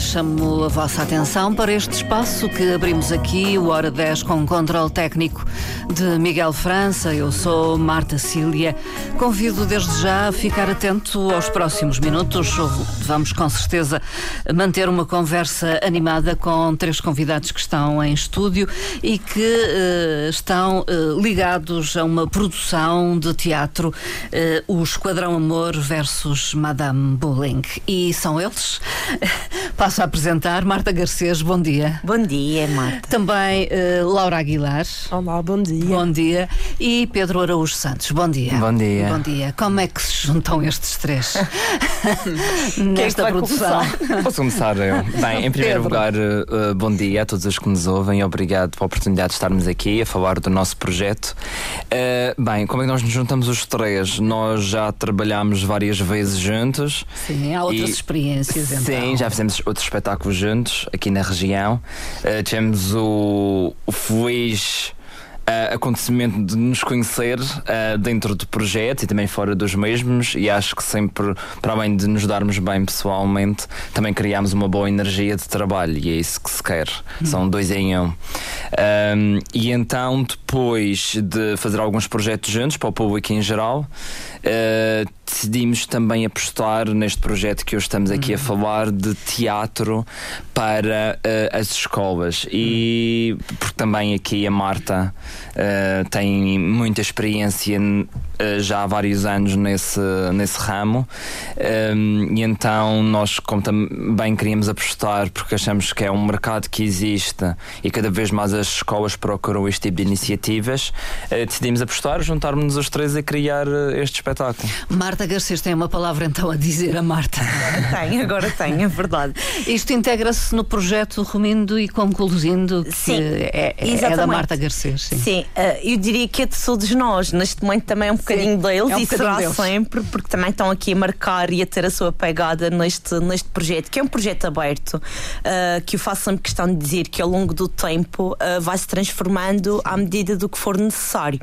chamo a vossa atenção para este espaço que abrimos aqui, o Hora 10, com controle técnico de Miguel França. Eu sou Marta Cília. Convido desde já a ficar atento aos próximos minutos. Vamos com certeza manter uma conversa animada com três convidados que estão em estúdio e que uh, estão uh, ligados a uma produção de teatro, uh, o Esquadrão Amor versus Madame Bulling. E são eles Passo a apresentar Marta Garcês, bom dia. Bom dia, Marta. Também uh, Laura Aguilar. Olá, bom dia. Bom dia. E Pedro Araújo Santos, bom dia. Bom dia. Bom dia. Como é que se juntam estes três nesta é produção? Começar? Posso começar eu? Bem, em primeiro Pedro. lugar, uh, bom dia a todos os que nos ouvem e obrigado pela oportunidade de estarmos aqui a falar do nosso projeto. Uh, bem, como é que nós nos juntamos os três? Nós já trabalhámos várias vezes juntos. Sim, há outras E- experiências Sim, então. já fizemos outros espetáculos juntos aqui na região. Uh, tivemos o, o feliz uh, acontecimento de nos conhecer uh, dentro do projeto e também fora dos mesmos, e acho que sempre, para além de nos darmos bem pessoalmente, também criámos uma boa energia de trabalho, e é isso que se quer. São dois em um. Um, e então, depois de fazer alguns projetos juntos para o público em geral, uh, decidimos também apostar neste projeto que hoje estamos aqui a falar de teatro para uh, as escolas. E porque também aqui a Marta uh, tem muita experiência já há vários anos nesse, nesse ramo, Um, e então nós, como também queríamos apostar, porque achamos que é um mercado que existe e cada vez mais as escolas procuram este tipo de iniciativas, uh, decidimos apostar, juntarmos-nos os três a criar uh, este espetáculo. Marta Garcês tem uma palavra então a dizer a Marta. Tem, agora tem, é verdade. Isto integra-se no projeto Rumindo e Concluindo, que Sim, é, é da. Marta Garcês. Sim. Sim, eh, eu diria que é de todos nós. Neste momento também é um bocadinho deles é um e será deles. sempre, porque também estão aqui a marcar e a ter a sua pegada neste, neste projeto, que é um projeto aberto, eh, que eu faço sempre questão de dizer que ao longo do tempo eh, vai se transformando à medida do que for necessário.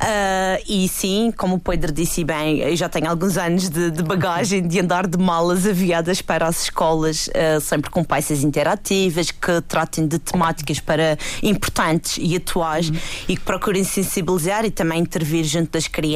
Eh, e sim, como o Pedro disse bem, eu já tenho alguns anos de, de bagagem de andar de malas aviadas para as escolas, sempre com peças interativas que tratem de temáticas para importantes e atuais e que procurem sensibilizar e também intervir junto das crianças.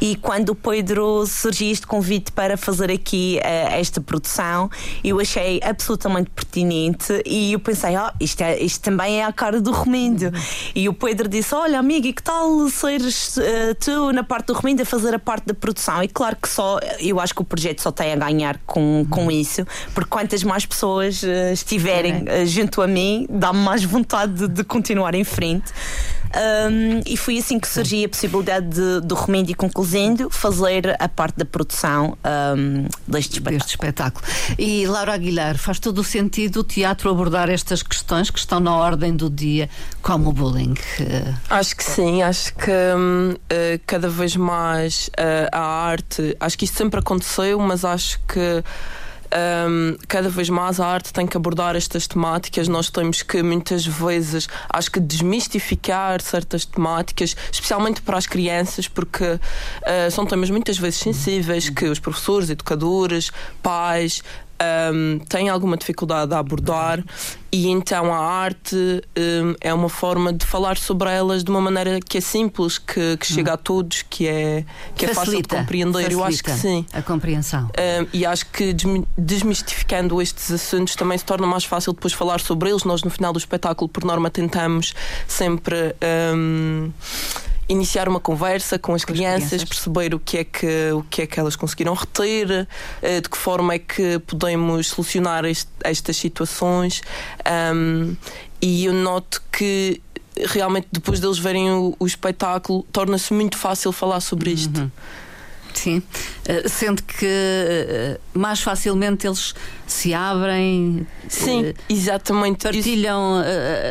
E quando o Pedro surgiu este convite para fazer aqui eh, esta produção, eu achei absolutamente pertinente e eu pensei, ah, isto, é, isto também é a cara do Remendo. E o Pedro disse: Olha, amiga, e que tal seres eh, tu na parte do Remendo a fazer a parte da produção? E claro que só, eu acho que o projeto só tem a ganhar com, com isso, porque quantas mais pessoas eh, estiverem junto a mim, dá-me mais vontade de, de continuar em frente. Um, e foi assim que surgiu a possibilidade de, do Remendo e Concluindo fazer a parte da produção um, deste espetáculo. deste espetáculo. E Laura Aguilar, faz todo o sentido o teatro abordar estas questões que estão na ordem do dia, como o bullying. Eh, Acho que sim, acho que hum, eh, cada vez mais eh, a arte, acho que isto sempre aconteceu, mas acho que hum, cada vez mais a arte tem que abordar estas temáticas. Nós temos que muitas vezes, acho que desmistificar certas temáticas, especialmente para as crianças, porque eh, são temas muitas vezes sensíveis que os professores, educadores, pais hum, têm alguma dificuldade a abordar e então a arte hum, é uma forma de falar sobre elas de uma maneira que é simples, que, que chega a todos, que é, que é fácil de facilita- compreender. Eu acho que facilita sim. A compreensão. Hum, e acho que desmi- desmistificando estes assuntos também se torna mais fácil depois falar sobre eles. Nós, no final do espetáculo, por norma, tentamos sempre. hum, Iniciar uma conversa com as crianças, crianças. perceber o que, é que, o que é que elas conseguiram reter, eh, de que forma é que podemos solucionar este- estas situações. Hum, e eu noto que realmente depois deles verem o, o espetáculo torna-se muito fácil falar sobre isto. Sim. Eh, sendo que eh, mais facilmente eles se abrem, Sim, eh, exatamente. Partilham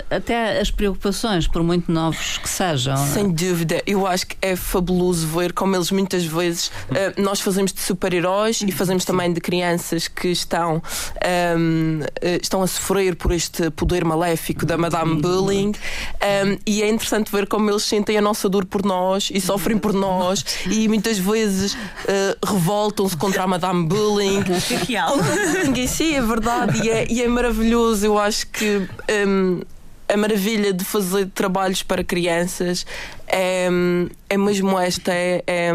até as preocupações, por muito novos que sejam. Sem dúvida, eu acho que é fabuloso ver como eles muitas vezes nós fazemos de super-heróis e fazemos também de crianças que estão, ehm, eh, estão a sofrer por este poder maléfico da Madame Bullying Ehm, e é interessante ver como eles sentem a nossa dor por nós e sofrem por nós e muitas vezes vezes uh, revoltam-se contra a Madame Bullying. Real. Sim, é verdade. E é, e é maravilhoso. Eu acho que. Um, a maravilha de fazer trabalhos para crianças é, é mesmo esta, é, é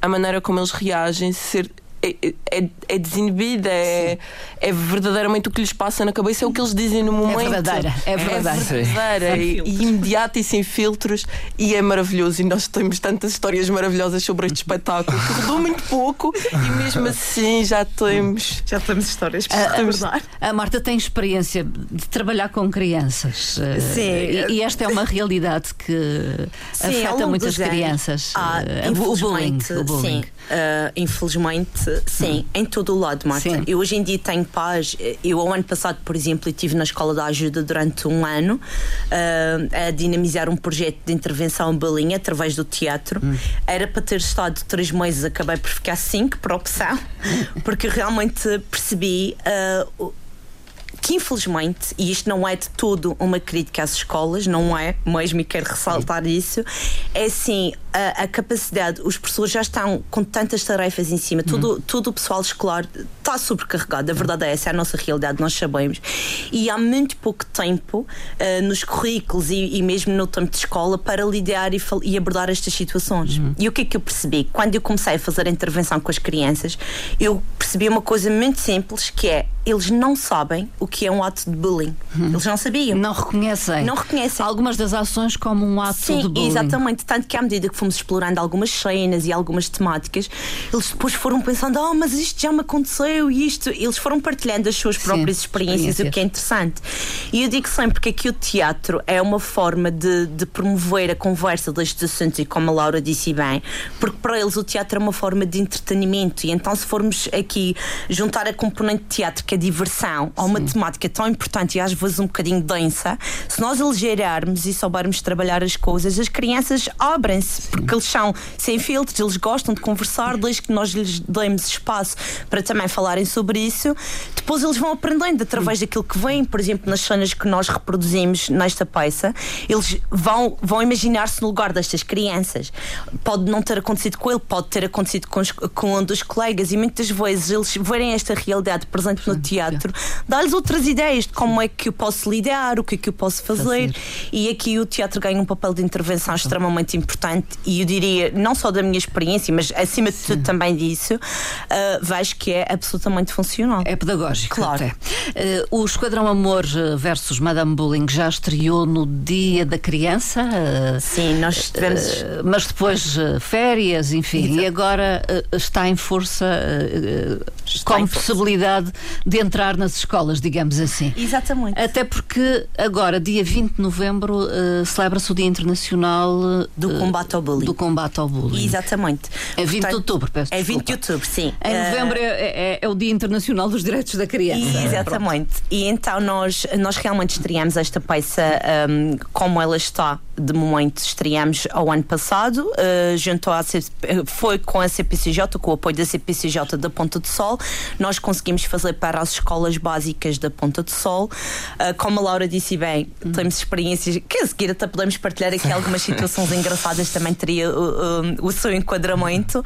a maneira como eles reagem, ser é, é, é desinibida, é, é verdadeiramente o que lhes passa na cabeça, é o que eles dizem no momento. É verdadeira, é verdadeira. É verdadeira e, e imediata e sem filtros, e é maravilhoso. E nós temos tantas histórias maravilhosas sobre este espetáculo que rodou muito pouco, e mesmo assim já temos. Já temos histórias para recordar. A, a Marta tem experiência de trabalhar com crianças. Eh, Sim. E, e esta é uma realidade que Sim, afeta muitas crianças. Ah, uh, o bullying. O bullying. Sim, uh, infelizmente sim, em todo o lado, Marta. Sim. Eu hoje em dia tenho paz. Eu, ao ano passado, por exemplo, estive na Escola da Ajuda durante um ano uh, a dinamizar um projeto de intervenção bullying através do teatro. Hum. Era para ter estado três meses, acabei por ficar cinco, por opção, porque realmente percebi. Uh, que infelizmente, e isto não é de todo uma crítica às escolas, não é mesmo, e quero ressaltar isso, é sim a, a, capacidade, os professores já estão com tantas tarefas em cima, tudo, uhum. todo o pessoal escolar está sobrecarregado, a verdade é essa, é a nossa realidade, nós sabemos. E há muito pouco tempo uh, nos currículos e, e, mesmo no tempo de escola para lidiar e, e abordar estas situações. Uhum. E o que é que eu percebi? Quando eu comecei a fazer a intervenção com as crianças, eu percebi uma coisa muito simples que é eles não sabem o que é um ato de bullying. Uhum. Eles não sabiam. Não reconhecem. Não reconhecem. Algumas das ações como um ato Sim, de bullying. Exatamente. Tanto que à medida que fomos explorando algumas cenas e algumas temáticas, eles depois foram pensando, oh, mas isto já me aconteceu e isto. Eles foram partilhando as suas próprias Sim, experiências, experiências, o que é interessante. E eu digo sempre que aqui o teatro é uma forma de, de promover a conversa destes assuntos e como a Laura disse bem, porque para eles o teatro é uma forma de entretenimento e então se formos aqui juntar a componente de teatro que é diversão a uma temática tão importante e às vezes um bocadinho densa, se nós aligerarmos e soubermos trabalhar as coisas, as crianças abrem-se, porque eles são sem filtros, eles gostam de conversar, desde que nós lhes demos espaço para também falarem sobre isso, depois eles vão aprendendo através daquilo que vem, por exemplo, nas cenas que nós reproduzimos nesta peça, eles vão, vão imaginar-se no lugar destas crianças. Pode não ter acontecido com ele, pode ter acontecido com, os, com um dos colegas, e muitas vezes eles verem esta realidade presente no teatro, dá-lhes outras ideias de como é que eu posso lidar, o que é que eu posso fazer. fazer. E aqui o teatro ganha um papel de intervenção extremamente importante e eu diria, não só da minha experiência, mas acima de tudo também disso, uh, vejo que é absolutamente funcional. É pedagógico. Claro. Uh, o Esquadrão Amor versus Madame Bullying já estreou no Dia da Criança. Uh, Sim, nós tivemos. Mas depois férias, enfim, Exato. e agora está em força está com em possibilidade força. de entrar nas escolas, digamos assim. Exatamente. Até porque agora, dia 20 de novembro, celebra-se o Dia Internacional do Combate ao Bullying. Do combate ao bullying. Exatamente. É 20 Portanto, de outubro, peço É 20 de outubro, sim. Em novembro é, é, é, o Dia Internacional dos Direitos da Criança. Exatamente. Pronto. E então nós, nós realmente estreamos esta peça um, como ela está de momento estreamos ao ano passado, uh, junto à foi com a CPCJ, com o apoio da CPCJ da Ponta do Sol, nós conseguimos fazer para as escolas básicas da Ponta do Sol. Uh, como a Laura disse bem, hum. temos experiências que a seguir até podemos partilhar aqui algumas situações engraçadas, também teria uh, o seu enquadramento.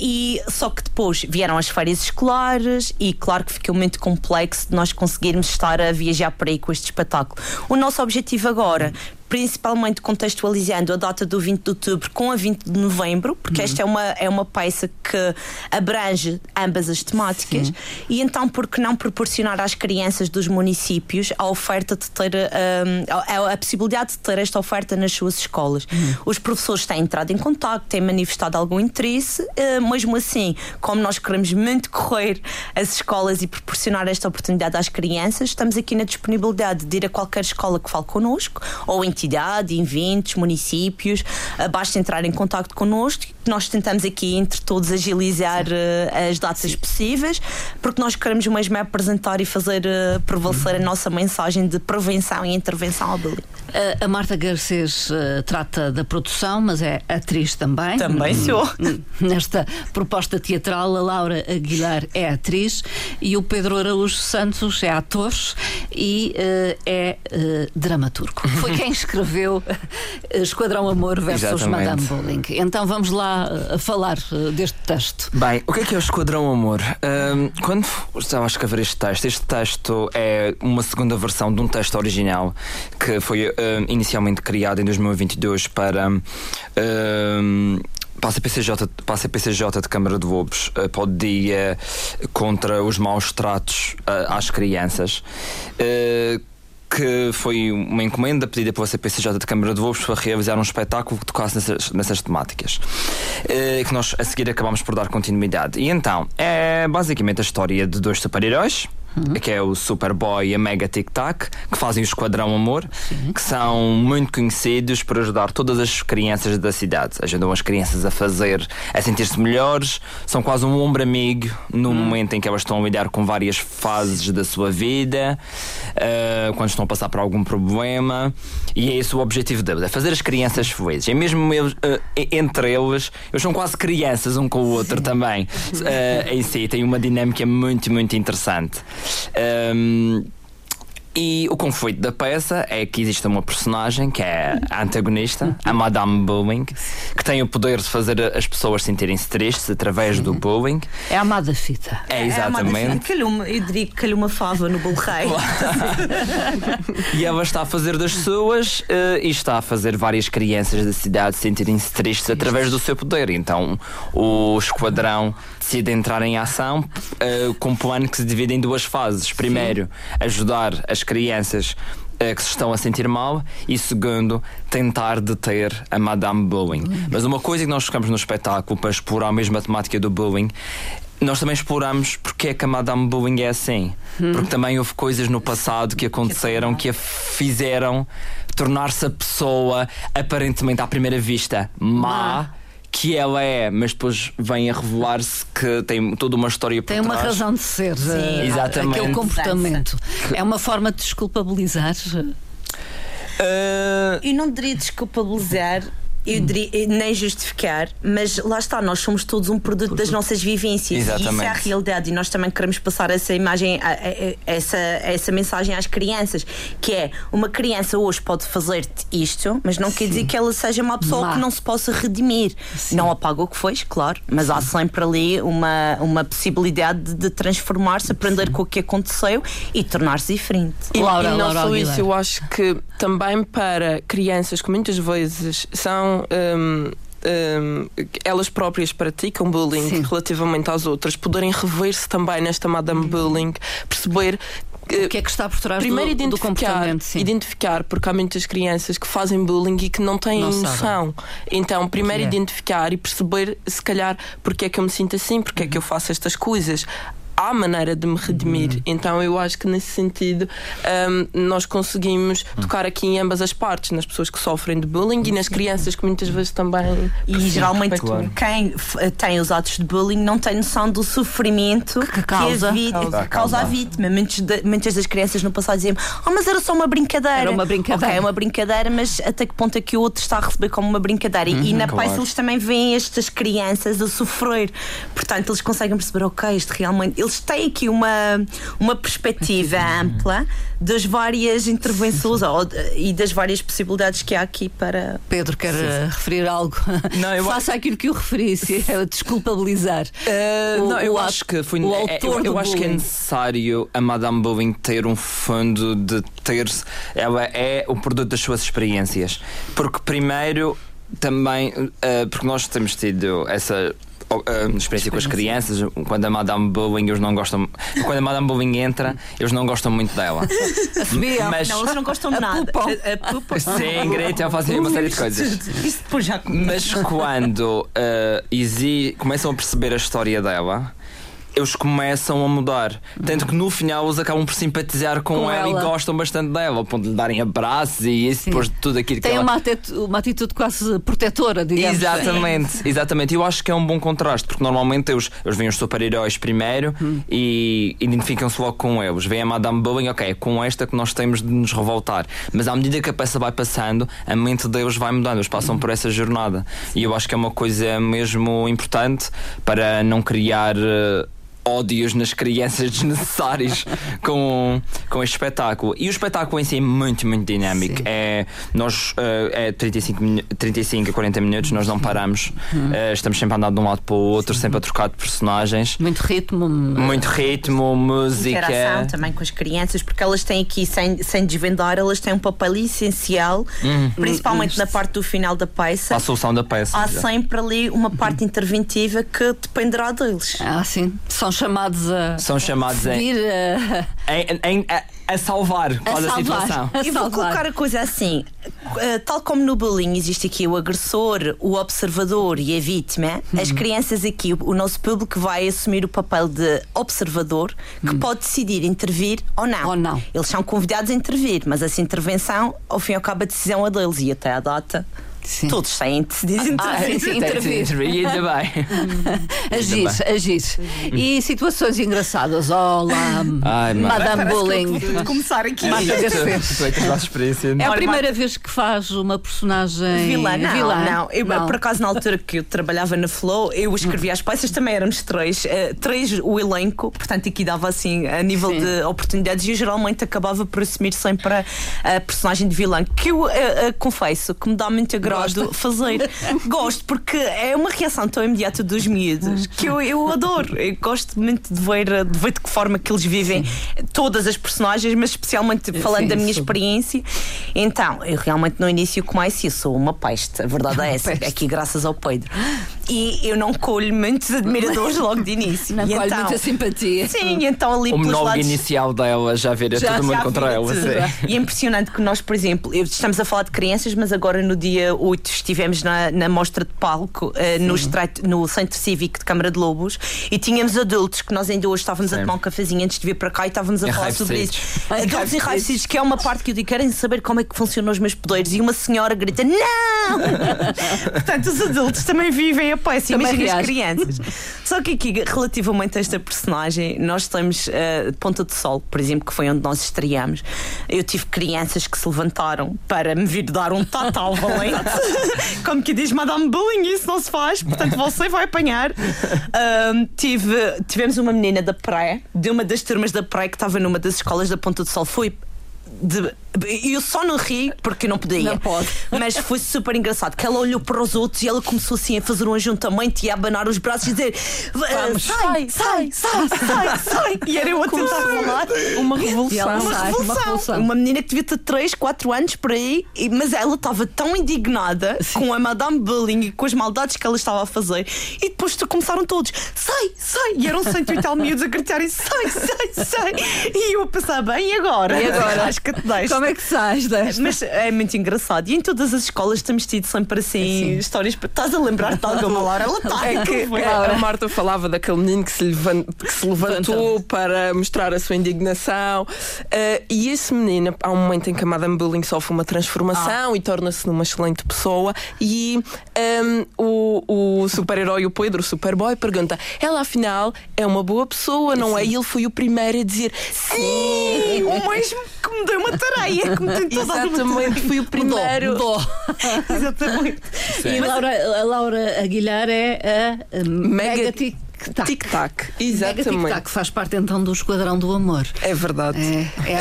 e só que depois vieram as férias escolares e claro que ficou muito complexo de nós conseguirmos estar a viajar por aí com este espetáculo. O nosso objetivo agora, principalmente contextualizando a data do 20 de outubro com a 20 de novembro, porque uhum. esta é uma, é uma peça que abrange ambas as temáticas, Sim. e então por que não proporcionar às crianças dos municípios a oferta de ter um, a, a, possibilidade de ter esta oferta nas suas escolas. Uhum. Os professores têm entrado em contato, têm manifestado algum interesse, uh, mesmo assim, como nós queremos muito correr as escolas e proporcionar esta oportunidade às crianças, estamos aqui na disponibilidade de ir a qualquer escola que fale connosco ou em entidade, eventos, municípios, uh, basta entrar em contato connosco. Nós tentamos aqui entre todos agilizar uh, as datas Sim. possíveis, porque nós queremos mesmo é apresentar e fazer uh, prevalecer a nossa mensagem de prevenção e intervenção ao bullying. A, a Marta Garcês uh, trata da produção, mas é atriz também. Também sou. Nesta proposta teatral, a Laura Aguilar é atriz e o Pedro Araújo Santos é ator e uh, é uh, dramaturgo. Foi quem escreveu Esquadrão Amor versus Exatamente. Madame Bowling. Então vamos lá falar deste texto. Bem, o que é que é o Esquadrão Amor? quando estava a escrever este texto, este texto é uma segunda versão de um texto original que foi uh, inicialmente criado em 2022 para. Uh, para a CPCJ, para a CPCJ de Câmara de Lobos uh, para o dia contra os maus tratos às crianças. Que foi uma encomenda pedida pela CPCJ de Câmara de Lobos para realizar um espetáculo que tocasse nessas, nessas temáticas. que nós a seguir acabamos por dar continuidade. E então, é basicamente a história de dois super-heróis uhum. que é o Superboy e a Mega Tic Tac, que fazem o Esquadrão Amor, Sim. que são muito conhecidos por ajudar todas as crianças da cidade. Ajudam as crianças a fazer, a sentir-se melhores, são quase um ombro amigo no uhum. momento em que elas estão a lidar com várias fases da sua vida, uh, quando estão a passar por algum problema, e é esse o objetivo deles, é fazer as crianças felizes. E mesmo eles, uh, entre eles, eles são quase crianças um com o outro Sim. também. Uh, em si, tem uma dinâmica muito, muito interessante. Um, e o conflito da peça é que existe uma personagem que é a antagonista, a Madame Bullying, que tem o poder de fazer as pessoas sentirem-se tristes através Sim. do bullying. É a amada fita. É, exatamente. É uma, eu diria que calhou uma fava no bolo rei. e ela está a fazer das suas uh, e está a fazer várias crianças da cidade sentirem-se tristes através do seu poder. Então o esquadrão decide entrar em ação uh, com um plano que se divide em duas fases. Primeiro, ajudar as crianças uh, que se estão a sentir mal e segundo, tentar deter a Madame Bullying. Mas uma coisa que nós ficamos no espetáculo para explorar a mesma temática do bullying nós também exploramos porque é que a Madame Bullying é assim. Hum. Porque também houve coisas no passado que aconteceram que a fizeram tornar-se a pessoa aparentemente à primeira vista má que ela é, mas depois vem a revelar-se que tem toda uma história por Tem trás. uma razão de ser. Sim, uh, Exatamente. Aquele comportamento. É uma forma de desculpabilizar. Uh... Eu não diria desculpabilizar eu diria, nem justificar, mas lá está, nós somos todos um produto das nossas vivências Exatamente. e isso é a realidade e nós também queremos passar essa imagem, essa, essa mensagem às crianças, que é uma criança hoje pode fazer-te isto, mas não Sim. quer dizer que ela seja uma pessoa Má. que não se possa redimir. Sim. Não apaga o que foi, claro, mas Sim. há sempre ali uma, uma possibilidade de, de transformar-se, aprender com o que aconteceu e tornar-se diferente. E, Laura, e não Laura só Aguilar. isso, eu acho que também para crianças que muitas vezes são um, um, elas próprias praticam bullying Sim. relativamente às outras, poderem rever-se também nesta Madame Bullying, perceber o que é que está por trás Primeiro do, identificar, do comportamento? Sim. Identificar, porque há muitas crianças que fazem bullying e que não têm não noção. Então, primeiro é. identificar e perceber, se calhar, porque é que eu me sinto assim, porque uhum. é que eu faço estas coisas há maneira de me redimir. Uhum. Então eu acho que nesse sentido um, nós conseguimos uhum. tocar aqui em ambas as partes, nas pessoas que sofrem de bullying e nas crianças que muitas vezes também. E geralmente claro. quem tem os atos de bullying não tem noção do sofrimento que causa, que a, causa. causa a vítima. Muitas, de, muitas das crianças no passado diziam: Oh, mas era só uma brincadeira. Era uma brincadeira. Ok, é uma brincadeira, mas até que ponto é que o outro está a receber como uma brincadeira? Uhum, e na claro. eles também veem estas crianças a sofrer. Portanto, eles conseguem perceber: ok, isto realmente eles têm aqui uma, uma perspectiva ampla das várias intervenções e das várias possibilidades que há aqui para. Pedro, quer Sim. Eh, referir algo? Não, eu Faça aquilo que eu referi, se é desculpabilizar. Uh, o, não, eu o acho que foi. O é, autor eu, eu acho que é necessário a Madame Bowling ter um fundo de ter. Ela é o produto das suas experiências. Porque, primeiro, também, uh, porque nós temos tido essa uh, experiência com as crianças, quando a Madame Bowling eles não gostam. Quando a Madame Bowling entra, eles não gostam muito dela. Mas, não, eles não gostam de nada. A, pupa. Sim, Greta, ela faz uma série de coisas. Isso depois já Mas quando uh, começam a perceber a história dela eles começam a mudar. Tanto que no final eles acabam por simpatizar com, Com ela, ela. e gostam bastante dela, ao ponto de lhe darem abraços e isso, depois de tudo aquilo que Tem ela. uma uma atitude quase protetora, digamos. Exatamente, exatamente. Eu acho que é um bom contraste, porque normalmente eles, eles veem os super-heróis primeiro Hum. e identificam-se logo com eles. Vem a Madame Bullying, ok, é com esta que nós temos de nos revoltar. Mas à medida que a peça vai passando, a mente deles vai mudando, eles passam Hum. por essa jornada. E eu acho que é uma coisa mesmo importante para não criar. Eh, ódios nas crianças desnecessários com, com este espetáculo. E o espetáculo em si é muito, muito dinâmico. Sim. É, nós, eh, é 35, minu- 35 a 40 minutos, nós não paramos. Uhum. Eh, estamos sempre a andar de um lado para o outro, sempre a trocar de personagens. Muito ritmo. Muito ritmo, música. Interação também com as crianças, porque elas têm aqui, sem, sem desvendar, elas têm um papel essencial, principalmente na parte do final da peça. A solução da peça. Há sempre ali uma parte interventiva que dependerá deles. Ah, sim. São chamados a. São chamados a, seguir a, em- em- a, a salvar a quase a salvar. situação. A Eu vou colocar a coisa assim: eh, tal como no bullying existe aqui o agressor, o observador e a vítima, as crianças aqui, o, nosso público vai assumir o papel de observador que pode decidir intervir ou não. Ou não. Eles são convidados a intervir, mas essa intervenção, ao fim e ao cabo, a decisão é deles e até à data. Sim. Todos Ah, sim, Tem que intervir. intervir, ainda bem. Agir, agir. E situações engraçadas. Olá, Ai, Madame Bullying. começar aqui. Marta é experiência. É a primeira vez que faz uma personagem Vilã, não, vilã. não. Eu, Por acaso, na altura que eu trabalhava na Flow, eu escrevia as peças, também éramos três, eh, três o elenco, portanto, aqui dava assim a nível Sim. de oportunidades e eu geralmente acabava por assumir sempre a, a personagem de vilã, que eu eh, eh, confesso que me dá muito agrado fazer. Gosto, porque é uma reação tão imediata dos miúdos que eu, eu adoro. Eu gosto muito de ver, eh, de ver de que forma que eles vivem todas as personagens, mas especialmente falando Sim, da minha sim. experiência. Então, eu realmente no início comecei, eu sou uma peste, a verdade é essa, Peste. aqui graças ao Pedro. E eu não colho muitos admiradores logo de início. Não e colhe então, muita simpatia. Sim, então ali O monólogo lados. inicial dela já vira Já- todo mundo contra ela. E é impressionante que nós, por exemplo, estamos a falar de crianças, mas agora no dia 8 estivemos na, na mostra de palco eh, no, estreito- no Centro Cívico de Câmara de Lobos e tínhamos adultos que nós ainda hoje estávamos a Sim. tomar um cafezinho antes de vir para cá e estávamos a falar sobre isso. Adultos enraivecidos, que é uma parte que eu digo, querem saber como é que funcionam os meus poderes e uma senhora grita, não! Portanto, os adultos também vivem a Também imagina as crianças. Só que aqui, relativamente a esta personagem, nós temos eh, Ponta do Sol, por exemplo, que foi onde nós estreamos. Eu tive crianças que se levantaram para me vir dar um total valente. Como que diz Madame Bullying, isso não se faz, portanto você vai apanhar. Ahm, tive, tivemos uma menina da praia, de uma das turmas da praia que estava numa das escolas da Ponta do Sol. Foi de- eu só não ri porque não podia. Não pode. Mas foi super engraçado que ela olhou para os outros e ela começou assim a fazer um ajuntamento e a abanar os braços e dizer Vamos. sai, sai, sai, sai, sai. E era eu a tentar falar. Uma revolução. uma revolução. Uma menina que devia ter 3, 4 anos por aí, mas ela estava tão indignada com a Madame Bullying e com as maldades que ela estava a fazer. E depois começaram todos: sai, sai! E eram 100 e tal miúdos a gritarem: sai, sai, sai! E eu a pensar: bem, e agora? E agora? Que te. Como é que sais desta? Mas é muito engraçado. E em todas as escolas temos tido sempre assim histórias. Estás a lembrar-te de alguma, Laura? Ela está. É que a Marta falava daquele menino que se, levan- que se levantou para mostrar a sua indignação. Eh, e esse menino, há um momento em que a Madame Bullying sofre uma transformação e torna-se numa excelente pessoa. E ehm, o, o super-herói, o Pedro, o Superboy, pergunta: ela afinal é uma boa pessoa, não é? E ele foi o primeiro a dizer: sim, O mesmo que me deu uma tareia, que me tentou dar uma exatamente, fui o primeiro. Mudou. Exatamente. E a Laura, a Laura Aguilhar é a Mega, Mega Tic-Tac. Tic-tac, Mega exatamente. Tic-Tac faz parte então do Esquadrão do Amor. É verdade. É, é,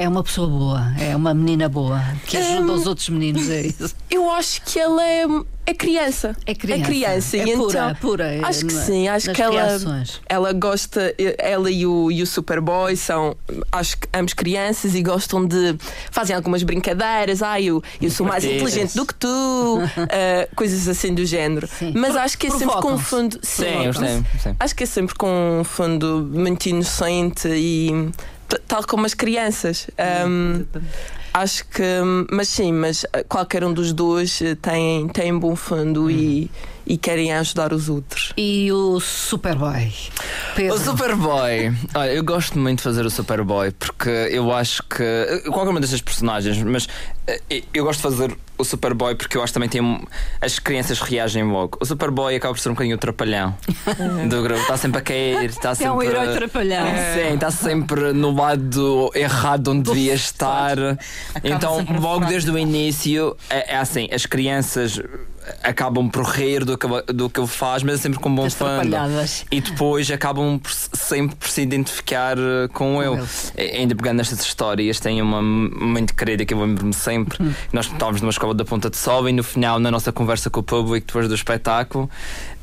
é- é uma pessoa boa, é uma menina boa que ajuda os outros meninos. É isso. Eu acho que ela é, é criança. É criança. É criança. É e pura, então, pura, é Acho que sim. Acho que ela, reações. ela gosta. Ela e o, e o Superboy são, acho que ambos crianças e gostam de. fazem algumas brincadeiras. Ah, eu, eu sou mais inteligente do que tu. ah, coisas assim do género. Sim. Mas Pro- acho que é sempre com um fundo. Sim, eu sei, sim. Acho que é sempre com um fundo muito inocente e tal como as crianças. Um, acho que, mas sim, mas uh, qualquer um dos dois uh, tem, tem bom fundo e, e querem ajudar os outros. E o Superboy? Pedro. O Superboy. Olha, eu gosto muito de fazer o Superboy porque eu acho que. Qualquer uma destas personagens, mas eh, eu gosto de fazer o Superboy porque eu acho que também tem. As crianças reagem logo. O Superboy acaba por ser um bocadinho o trapalhão do grupo. Está sempre a cair, está sempre. É um herói trapalhão. Sim, está sempre no lado errado onde devia estar. Então, logo desde o início, é, é assim: as crianças acabam por rir do que, do que ele faz, mas é sempre com bom trapalhadas. E depois acabam por se- sempre por se identificar eh, com ele. ele. Ainda pegando nestas histórias, tem uma muito querida que eu lembro-me sempre. Hum. Nós estávamos numa escola da Ponta de Sol e no final, na nossa conversa com o público, depois do espetáculo,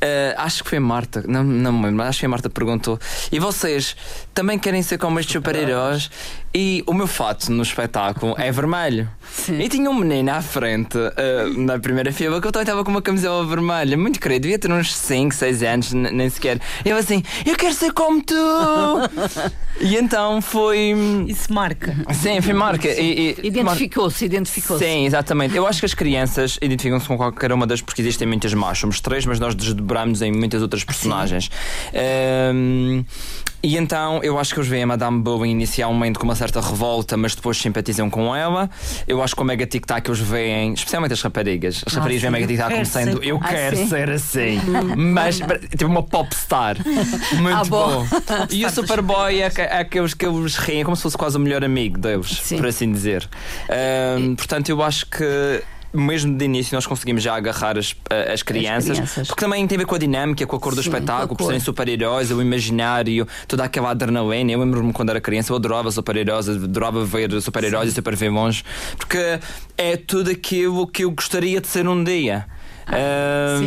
eh, acho que foi a Marta, não, não me lembro, mas acho que a Marta perguntou: E vocês também querem ser como estes super-heróis? E o meu fato no espetáculo é vermelho. Sim. E tinha um menino à frente, eh, na primeira fila, que eu também estava com uma camisola vermelha, muito querido, devia ter uns 5, 6 anos, nem sequer. E eu assim, eu quero ser como tu! e então foi. Isso marca. Sim, foi marca. Identificou-se, identificou-se. Sim, exatamente. Eu acho que as crianças identificam-se com qualquer uma das, porque existem muitas más. Somos três, mas nós desdobramos em muitas outras personagens. Ehm, e então eu acho que eles veem a Madame Bowen inicialmente com uma certa revolta, mas depois simpatizam com ela. Eu acho que o Mega Tic Tac eles veem, especialmente as raparigas. As raparigas veem o Mega Tic Tac como sendo eu Ah, quero sim? ser assim. mas tipo uma popstar. Muito Ah, bom. bom. E o Superboy é, é aqueles que eles riem como se fosse quase o melhor amigo deles, Sim. por assim dizer. Ahm, portanto, eu acho que. Mesmo de início nós conseguimos já agarrar as, as crianças, crianças. porque também tem a ver com a dinâmica, com a cor do Sim, espetáculo, por serem super-heróis, o imaginário, toda aquela adrenalina. Eu lembro-me quando era criança, eu adorava super-heróis, adorava ver super-heróis e super-vilões, porque é tudo aquilo que eu gostaria de ser um dia. Ah,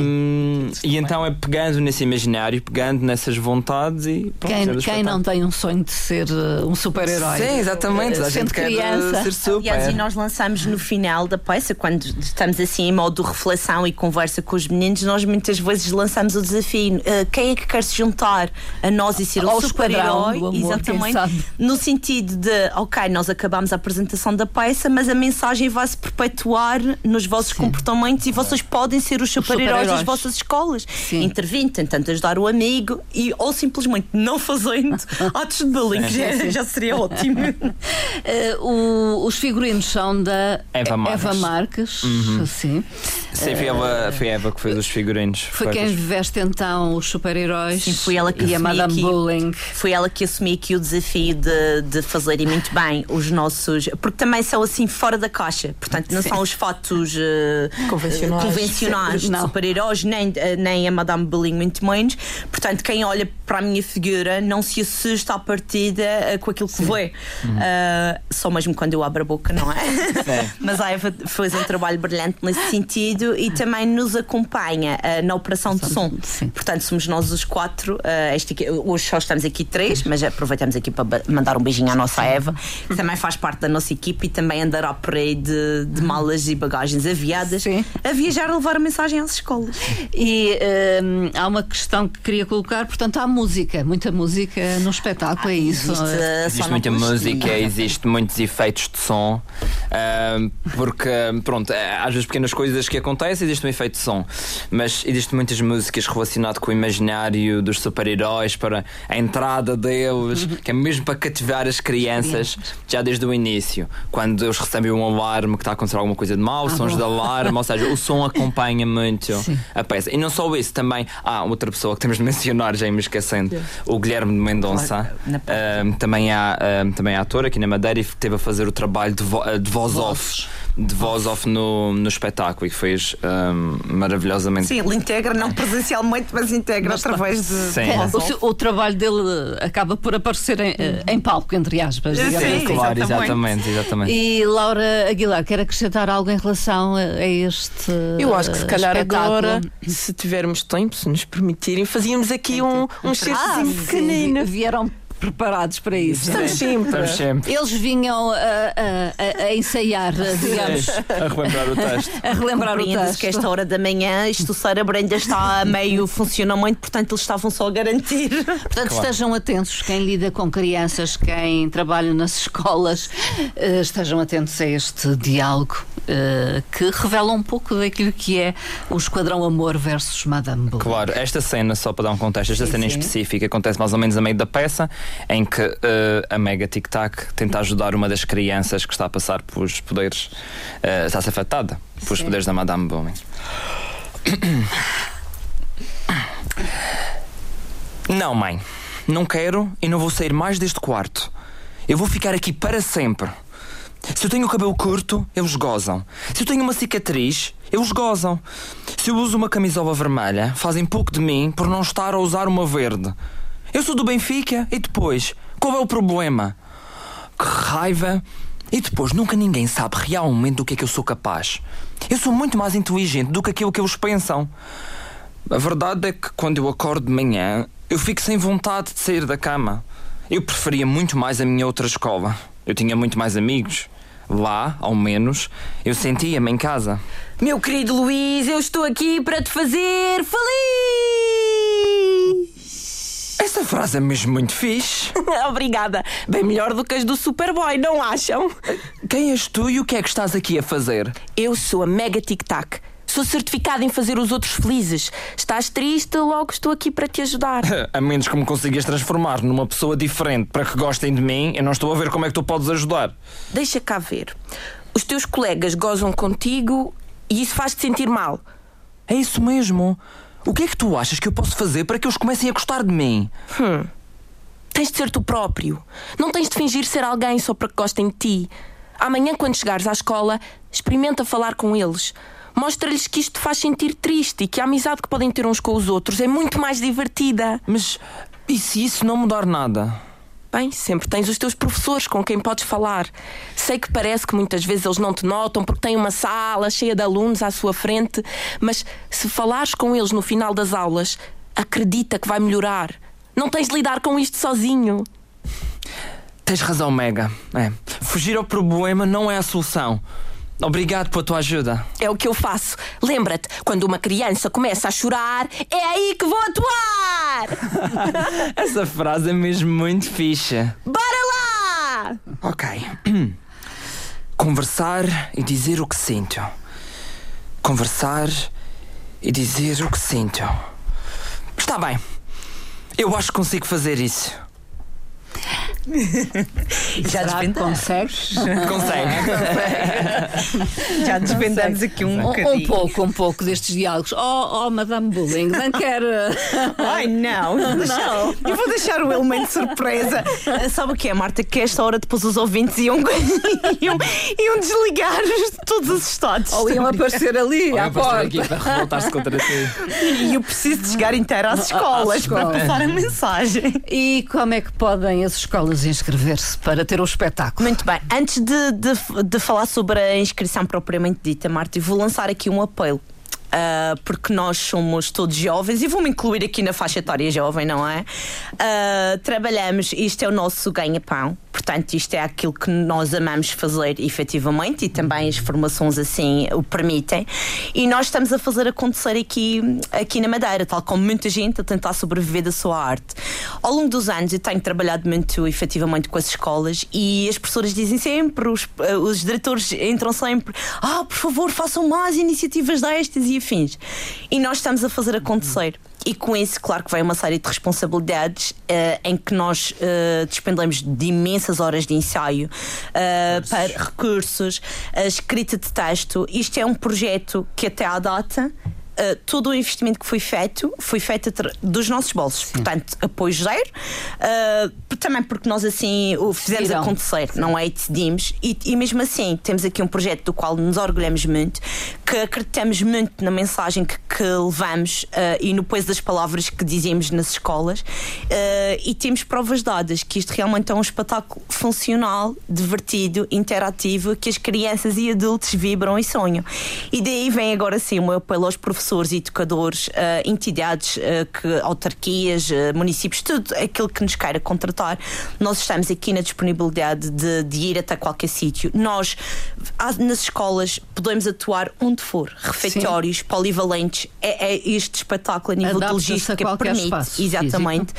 e então é pegando nesse imaginário, pegando nessas vontades e pronto, Quem, quem não tem um sonho de ser uh, um super-herói? Sim, exatamente. A Sendo gente quer criança. uh, ser super. Aliás, e nós lançamos no final da peça, quando estamos assim em modo de reflexão e conversa com os meninos, nós muitas vezes lançamos o desafio: uh, quem é que quer se juntar a nós e ser um super-herói? Exatamente. No sentido de, ok, nós acabamos a apresentação da peça, mas a mensagem vai se perpetuar nos vossos comportamentos e vocês podem ser os super-heróis das vossas escolas. Sim. Intervindo, tentando ajudar o amigo e, ou simplesmente não fazendo atos de bullying, que já, já seria ótimo. Uh, o- os figurinos são da Eva Marques. Eva Marques, sim. Sim, foi ela, foi a Eva que fez os figurinos. Foi quem veste então os super-heróis Sim, foi ela que e a Madame aqui. Bowling. Foi ela que assumiu aqui o desafio de, de fazerem muito bem os nossos. Porque também são assim fora da caixa. Portanto, não são os fatos eh, Convencionais. convencionais de Não. super-heróis, nem, eh, nem a Madame Bullying, muito menos. Portanto, quem olha para a minha figura não se assusta à partida eh, com aquilo que vê. Eh, só mesmo quando eu abro a boca, não é? É. Mas a Eva fez um trabalho brilhante nesse sentido e também nos acompanha eh, na operação de som. Sim. Portanto, somos nós os quatro. eh, este aqui- hoje só estamos aqui três, mas aproveitamos aqui para mandar um beijinho à nossa Eva, que também faz parte da nossa equipe e também andará por aí de, de malas e bagagens aviadas Sim. a viajar a levar a mensagem às escolas. E hum, há uma questão que queria colocar, portanto, há música, muita música no espetáculo, é isso. Existe, eh, Existe muita música, existe muitos efeitos de som, ahm, porque, pronto, eh, às vezes pequenas coisas que acontecem, existe um efeito de som, mas existem muitas músicas relacionadas com o imaginário dos super-heróis, para a entrada deles, que é mesmo para cativar as crianças, já desde o início, quando eles recebem um alarme que está a acontecer alguma coisa de mal, sons de alarme, ou seja, o som acompanha muito Sim. a peça. E não só isso, também há outra pessoa que temos de mencionar, já me esquecendo, o Guilherme de Mendonça. Claro. Um, também, há, um, também é ator aqui na Madeira e esteve a fazer o trabalho de, vo- de voz off. De voz off no, no espetáculo e fez um, maravilhosamente. Sim, ele integra, não presencialmente, mas integra através de. Sim. de voz O, seu- o trabalho dele eh, acaba por aparecer em, eh, em palco, entre aspas. Sim, assim. claro, exatamente. exatamente, exatamente. E Laura Aguilar, quer acrescentar algo em relação a, a este. Eu acho que se calhar espetáculo? agora, se tivermos tempo, se nos permitirem, fazíamos aqui um, um Ah, sim, pequenino. Vieram preparados para isso. Estamos sempre. Estamos sempre Eles vinham a, a- a- ensaiar, digamos, a relembrar o texto. a relembrar o texto. que esta hora da manhã isto o cérebro ainda está a meio funcionamento, portanto eles estavam só a garantir. Portanto, estejam atentos, quem lida com crianças, quem trabalha nas escolas, eh, estejam atentos a este diálogo uh, que revela um pouco daquilo que é o Esquadrão Amor versus Madame Bovary. Claro, esta cena, só para dar um contexto, esta sim, cena sim. em específico acontece mais ou menos a meio da peça, em que uh, a Mega Tic Tac tenta ajudar uma das crianças que está a passar pelos poderes, uh, está a ser afetada pelos sim. poderes da Madame Bovary. Não, mãe. Não quero e não vou sair mais deste quarto. Eu vou ficar aqui para sempre. Se eu tenho o cabelo curto, eles gozam. Se eu tenho uma cicatriz, eles gozam. Se eu uso uma camisola vermelha, fazem pouco de mim por não estar a usar uma verde. Eu sou do Benfica e depois? Qual é o problema? Que raiva! E depois nunca ninguém sabe realmente do que é que eu sou capaz. Eu sou muito mais inteligente do que aquilo que eles pensam. A verdade é que quando eu acordo de manhã, eu fico sem vontade de sair da cama. Eu preferia muito mais a minha outra escola. Eu tinha muito mais amigos. Lá, ao menos, eu sentia-me em casa. Meu querido Luís, eu estou aqui para te fazer feliz! Essa frase é mesmo muito fixe. Obrigada. Bem melhor do que as do Superboy, não acham? Quem és tu e o que é que estás aqui a fazer? Eu sou a Mega Tic Tac. Sou certificada em fazer os outros felizes. Estás triste, logo estou aqui para te ajudar. a menos que me consigas transformar numa pessoa diferente para que gostem de mim, eu não estou a ver como é que tu podes ajudar. Deixa cá ver. Os teus colegas gozam contigo e isso faz-te sentir mal. É isso mesmo. O que é que tu achas que eu posso fazer para que eles comecem a gostar de mim? Hum. Tens de ser tu próprio. Não tens de fingir ser alguém só para que gostem de ti. Amanhã, quando chegares à escola, experimenta falar com eles. Mostra-lhes que isto te faz sentir triste e que a amizade que podem ter uns com os outros é muito mais divertida. Mas e se isso não mudar nada? Bem, sempre tens os teus professores com quem podes falar. Sei que parece que muitas vezes eles não te notam porque têm uma sala cheia de alunos à sua frente, mas se falares com eles no final das aulas, acredita que vai melhorar. Não tens de lidar com isto sozinho. Tens razão, Mega. É. Fugir ao problema não é a solução. Obrigado pela tua ajuda. É o que eu faço. Lembra-te, quando uma criança começa a chorar, é aí que vou atuar! Essa frase é mesmo muito fixa. Bora lá! Ok. Conversar e dizer o que sinto. Conversar e dizer o que sinto. Está bem. Eu acho que consigo fazer isso. Já desvendamos. Consegues? Consegue. Já aqui um, um Um pouco, um pouco destes diálogos. Oh, oh Madame Bullying, não quer. Ai, não. não. Eu vou deixar o elemento surpresa. Sabe o que é, Marta? Que esta hora depois os ouvintes iam, iam, iam desligar todos os estados. Ou iam aparecer ali Ou à porta. aqui para revoltar-se contra ti. E eu preciso de chegar inteiro às escolas, às escolas para passar a mensagem. E como é que podem as escolas inscrever-se para ter o espetáculo. Muito bem. Antes de, de, de falar sobre a inscrição propriamente dita, Marta, vou lançar aqui um apelo. Uh, porque nós somos todos jovens e vou-me incluir aqui na faixa etária jovem, não é? Uh, trabalhamos, isto é o nosso ganha-pão, Portanto, isto é aquilo que nós amamos fazer efetivamente e também as formações assim o permitem. E nós estamos a fazer acontecer aqui, aqui na Madeira, tal como muita gente a tentar sobreviver da sua arte. Ao longo dos anos eu tenho trabalhado muito efetivamente com as escolas e as professoras dizem sempre, os, eh, os diretores entram sempre, ah, por favor, façam mais iniciativas destas e afins. E nós estamos a fazer acontecer. E com isso, claro que vem uma série de responsabilidades uh, em que nós uh, despendemos de imensas horas de ensaio uh, para recursos, a escrita de texto. Isto é um projeto que até à data uh, todo o investimento que foi feito foi feito dos nossos bolsos. Sim. Portanto, apoio zero. Uh, também porque nós assim o fizemos acontecer, não é? E decidimos. E, e mesmo assim, temos aqui um projeto do qual nos orgulhamos muito, que acreditamos muito na mensagem que, que levamos uh, e no peso das palavras que dizemos nas escolas. e temos provas dadas que isto realmente é um espetáculo funcional, divertido, interativo, que as crianças e adultos vibram e sonham. E daí vem agora sim o meu apelo aos professores professores, educadores, uh, entidades, uh, que, autarquias, municípios, tudo aquilo que nos queira contratar, nós estamos aqui na disponibilidade de, de ir até qualquer sítio. Nós, nas escolas, podemos atuar onde for, refeitórios, Sim. polivalentes, é, é, este espetáculo a nível de logística permite. Espaço exatamente.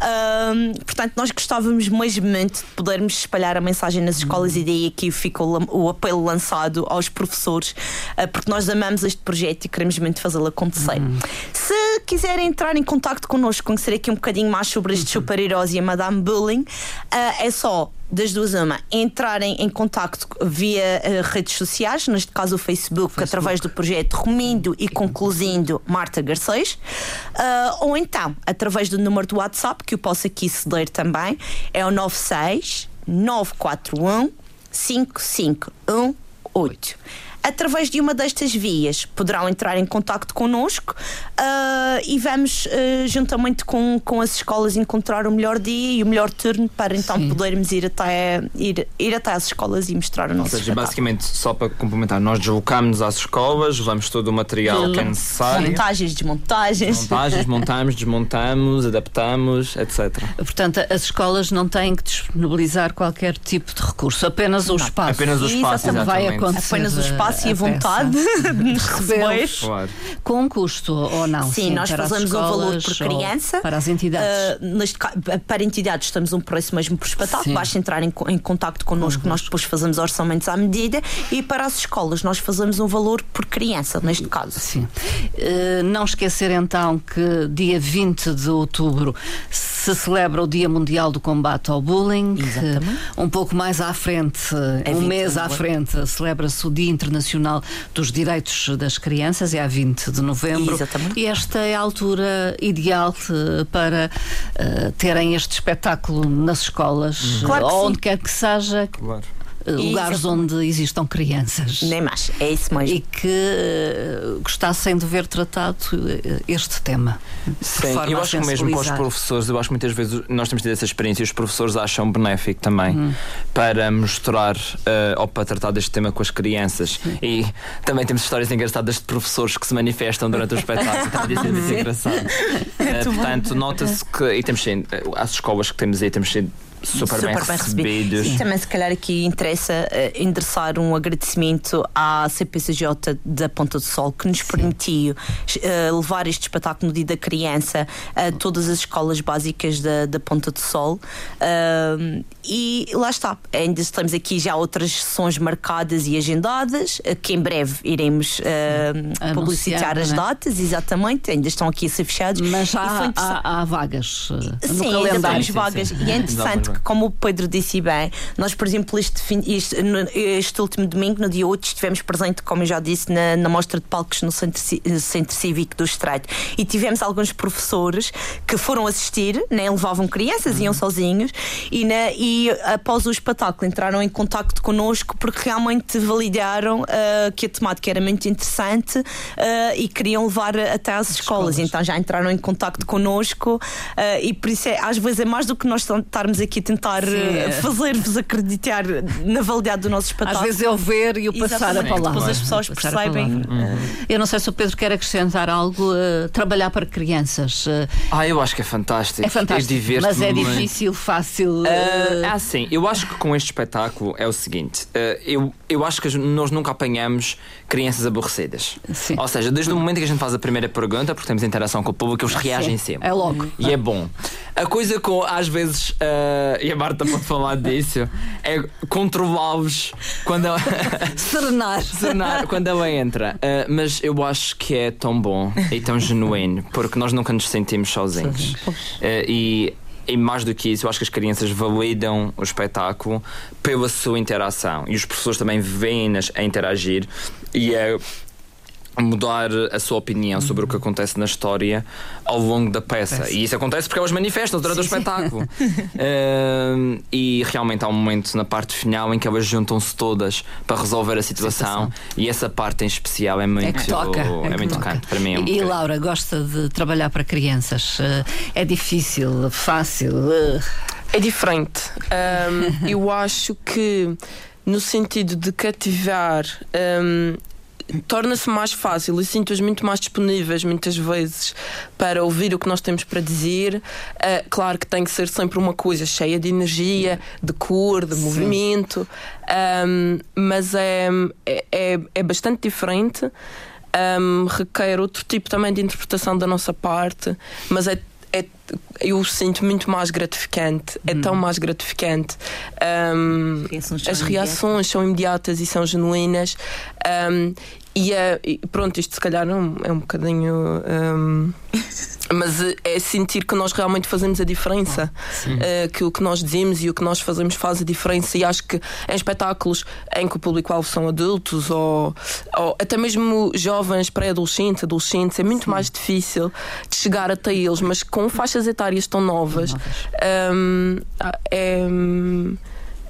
Um, portanto, nós gostávamos mesmo de podermos espalhar a mensagem nas escolas hum. e daí aqui fica o, o apelo lançado aos professores, uh, porque nós amamos este projeto e queremos muito fazê-lo acontecer. Hum. Se quiserem entrar em contato connosco, conhecer aqui um bocadinho mais sobre estes uhum. super-heróis e a Madame Bullying, uh, é só das duas uma, entrarem em contacto via uh, redes sociais, neste caso o Facebook, Facebook, através do projeto Rumindo e Concluindo Marta Garcês, uh, ou então através do número do WhatsApp, que eu posso aqui ceder também, é o 96 941 5518 através de uma destas vias poderão entrar em contato connosco uh, e vamos uh, juntamente com, com as escolas encontrar o melhor dia e o melhor turno para então Sim. podermos ir até, ir, ir até às escolas e mostrar o nosso Ou seja, espetáculo. basicamente, só para complementar, nós deslocamos às escolas, levamos todo o material que é necessário. Montagens, desmontagens. Montagens, montamos, desmontamos, adaptamos, etc. Portanto, as escolas não têm que disponibilizar qualquer tipo de recurso, apenas o não. espaço. Apenas o espaço, exatamente. Vai acontecer apenas o espaço espaço e a vontade de receber. Claro. Com custo ou não? Sim, Sim nós fazemos um valor por criança. Para as entidades? Uh, neste, para entidades estamos um preço mesmo por espetáculo. Basta entrar em, em contato connosco, nós depois fazemos orçamentos à medida. E para as escolas nós fazemos um valor por criança, neste caso. Sim. Uh, não esquecer então que dia 20 de outubro se celebra o Dia Mundial do Combate ao Bullying. Exatamente. Um pouco mais à frente, é um mês à frente, celebra-se o Dia Internacional Internacional dos Direitos das Crianças, é a 20 de novembro. Exatamente. E esta é a altura ideal uh, para uh, terem este espetáculo nas escolas, claro onde quer que seja. Claro lugares onde existam crianças. Nem mais, é isso mesmo. E que uh, gostassem de ver tratado uh, este tema. Sim, eu acho que mesmo para os professores, eu acho que muitas vezes nós temos tido essa experiência e os professores acham benéfico também uhum. para mostrar uh, ou para tratar deste tema com as crianças. Sim. E também temos histórias engraçadas de professores que se manifestam durante o espetáculo. Está a dizer engraçado. portanto, nota-se que, e temos sido, as escolas que temos aí, temos sido super, super bem, bem recebidos. Sim, também se calhar aqui interessa uh, endereçar um agradecimento à CPCJ da Ponta do Sol que nos permitiu uh, levar este espetáculo no dia da criança a todas as escolas básicas da, da Ponta do Sol uh, e lá está, ainda estamos aqui já outras sessões marcadas e agendadas que em breve iremos publicitar as é? datas, exatamente, ainda estão aqui a ser fechados. Mas há, há, há vagas no sim, calendário. Ainda temos vagas sim, sim. e é interessante que, como o Pedro disse bem, nós, por exemplo, este, este, este, último domingo, no dia 8, estivemos presente, como eu já disse, na, na mostra de palcos no Centro, Centro Cívico do Estreito e tivemos alguns professores que foram assistir, nem né, levavam crianças, uhum. iam sozinhos e, na, e após o espetáculo entraram em contacto connosco porque realmente validaram uh, que a temática era muito interessante uh, e queriam levar até às escolas. escolas. Então já entraram em contacto connosco uh, e por isso é, às vezes é mais do que nós estarmos aqui tentar uh, fazer-vos acreditar na validade do nosso espetáculo. Às vezes é o ver e o passar a palavra. Depois as pessoas percebem. Uhum. Eu não sei se o Pedro quer acrescentar algo, uh, trabalhar para crianças. Uh, ah, eu acho que é fantástico. É fantástico. É mas é difícil, fácil. é assim, eu acho que com este espetáculo é o seguinte: eu, eu acho que nós nunca apanhamos crianças aborrecidas. Sim. Ou seja, desde o momento que a gente faz a primeira pergunta, porque temos interação com o público, eles reagem Sim. sempre. É logo. E é bom. A coisa com, às vezes, uh, e a Marta pode falar disso, é controlá-los quando ela. Serenar. Serenar quando ela entra. Uh, mas eu acho que é tão bom e tão genuíno, porque nós nunca nos sentimos sozinhos. Uh, e e mais do que isso, eu acho que as crianças validam o espetáculo pela sua interação e os professores também vêm-nas a interagir e é mudar a sua opinião sobre o que acontece na história ao longo da peça. E isso acontece porque elas manifestam durante sim, o espetáculo. uh, e realmente há um momento na parte final em que elas juntam-se todas para resolver a situação, situação. e essa parte em especial é muito, é toca, é, é muito tocante para mim. É e, e Laura gosta de trabalhar para crianças. Uh, é difícil, fácil? É diferente. Um, eu acho que no sentido de cativar um, torna-se mais fácil e sinto-as muito mais disponíveis muitas vezes para ouvir o que nós temos para dizer. Uh, claro que tem que ser sempre uma coisa cheia de energia, de cor, de Sim. movimento, um, mas é, é, é bastante diferente. Um, requer outro tipo também de interpretação da nossa parte, mas é é, eu sinto muito mais gratificante, hum. é tão hum. mais gratificante. Um, as reações são imediatas e são genuínas. Um, e, é, pronto, isto se calhar é um, é um bocadinho. Um, mas é sentir que nós realmente fazemos a diferença. Uh, que o que nós dizemos e o que nós fazemos faz a diferença. E acho que em espetáculos em que o público-alvo são adultos ou, ou até mesmo jovens, pré-adolescentes, adolescentes, é muito Sim. mais difícil de chegar até eles, mas com faixas etárias tão novas. Um, é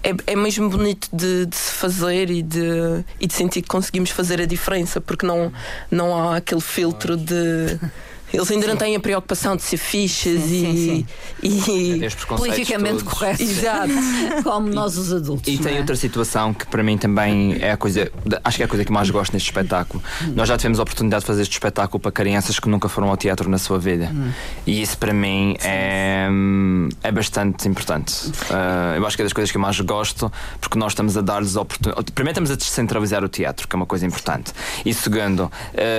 é, é mesmo bonito de, de, se fazer e de, e de sentir que conseguimos fazer a diferença, porque não, não há aquele filtro de. Eles ainda sim. não têm a preocupação de ser fichas sim, e, sim, e politicamente corretos. Exato. Como nós os adultos. E tem é? outra situação que para mim também é a coisa, acho que é a coisa que mais gosto neste espetáculo. Hum. Nós já tivemos a oportunidade de fazer este espetáculo para crianças que nunca foram ao teatro na sua vida. Hum. E isso para mim é, é bastante importante. Uh, eu acho que é das coisas que eu mais gosto, porque nós estamos a dar-lhes oportunidade. Primeiro, estamos a descentralizar o teatro, que é uma coisa importante. E segundo, uh,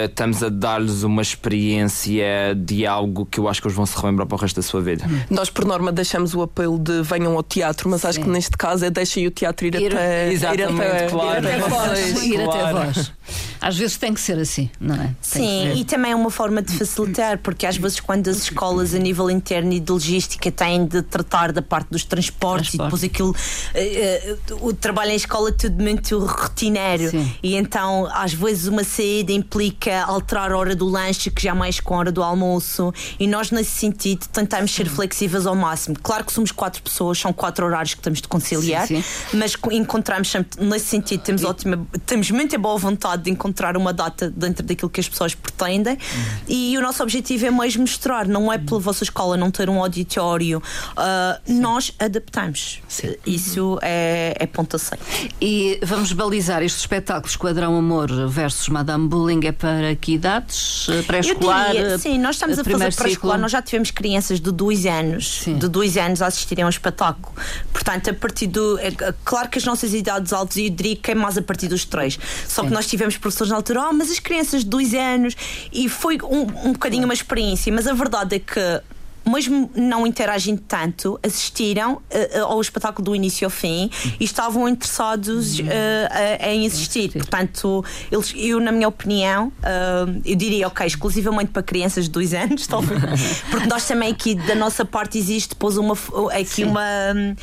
estamos a dar-lhes uma experiência é de algo que eu acho que eles vão se relembrar para o resto da sua vida. Hum. Nós, por norma, deixamos o apelo de venham ao teatro, mas Sim. acho que neste caso é deixem o teatro ir, ir até. Exatamente, ir até, claro. Ir até vós. Ir até vós. Às vezes tem que ser assim, não é? Tem Sim, e também é uma forma de facilitar, porque às vezes, quando as escolas a nível interno e de logística têm de tratar da parte dos transportes Transporte. e depois aquilo. Uh, uh, o trabalho em escola é tudo muito rotineiro. Sim. E então, às vezes, uma saída implica alterar a hora do lanche, que já mais com a hora hora do almoço e nós, nesse sentido, tentamos ser flexíveis ao máximo. Claro que somos quatro pessoas, são quatro horários que temos de conciliar, sim, sim. mas encontramos sempre, nesse sentido, temos, ótima, temos muita boa vontade de encontrar uma data dentro daquilo que as pessoas pretendem uhum. e o nosso objetivo é mais mostrar, não é pela vossa escola não ter um auditório, uh, nós adaptamos. Sim. Isso é, é ponto a E vamos balizar este espetáculo Esquadrão Amor versus Madame Bullying é para que idades? Pré-escolar? Sim, nós estamos a fazer para escolar. Nós já tivemos crianças de dois anos, Sim. de dois anos a assistirem ao espetáculo. Portanto, a partir do. É, claro que as nossas idades altas, eu diria que é mais a partir dos três. Só Sim. que nós tivemos professores na altura, oh, mas as crianças de dois anos. E foi um, um bocadinho uma experiência. Mas a verdade é que mesmo não interagindo tanto, assistiram uh, ao espetáculo do início ao fim e estavam interessados uh, em assistir. Portanto, eles, eu, na minha opinião, uh, eu diria, ok, exclusivamente para crianças de dois anos, talvez, porque nós também aqui da nossa parte existe depois uma aqui Sim. uma eh,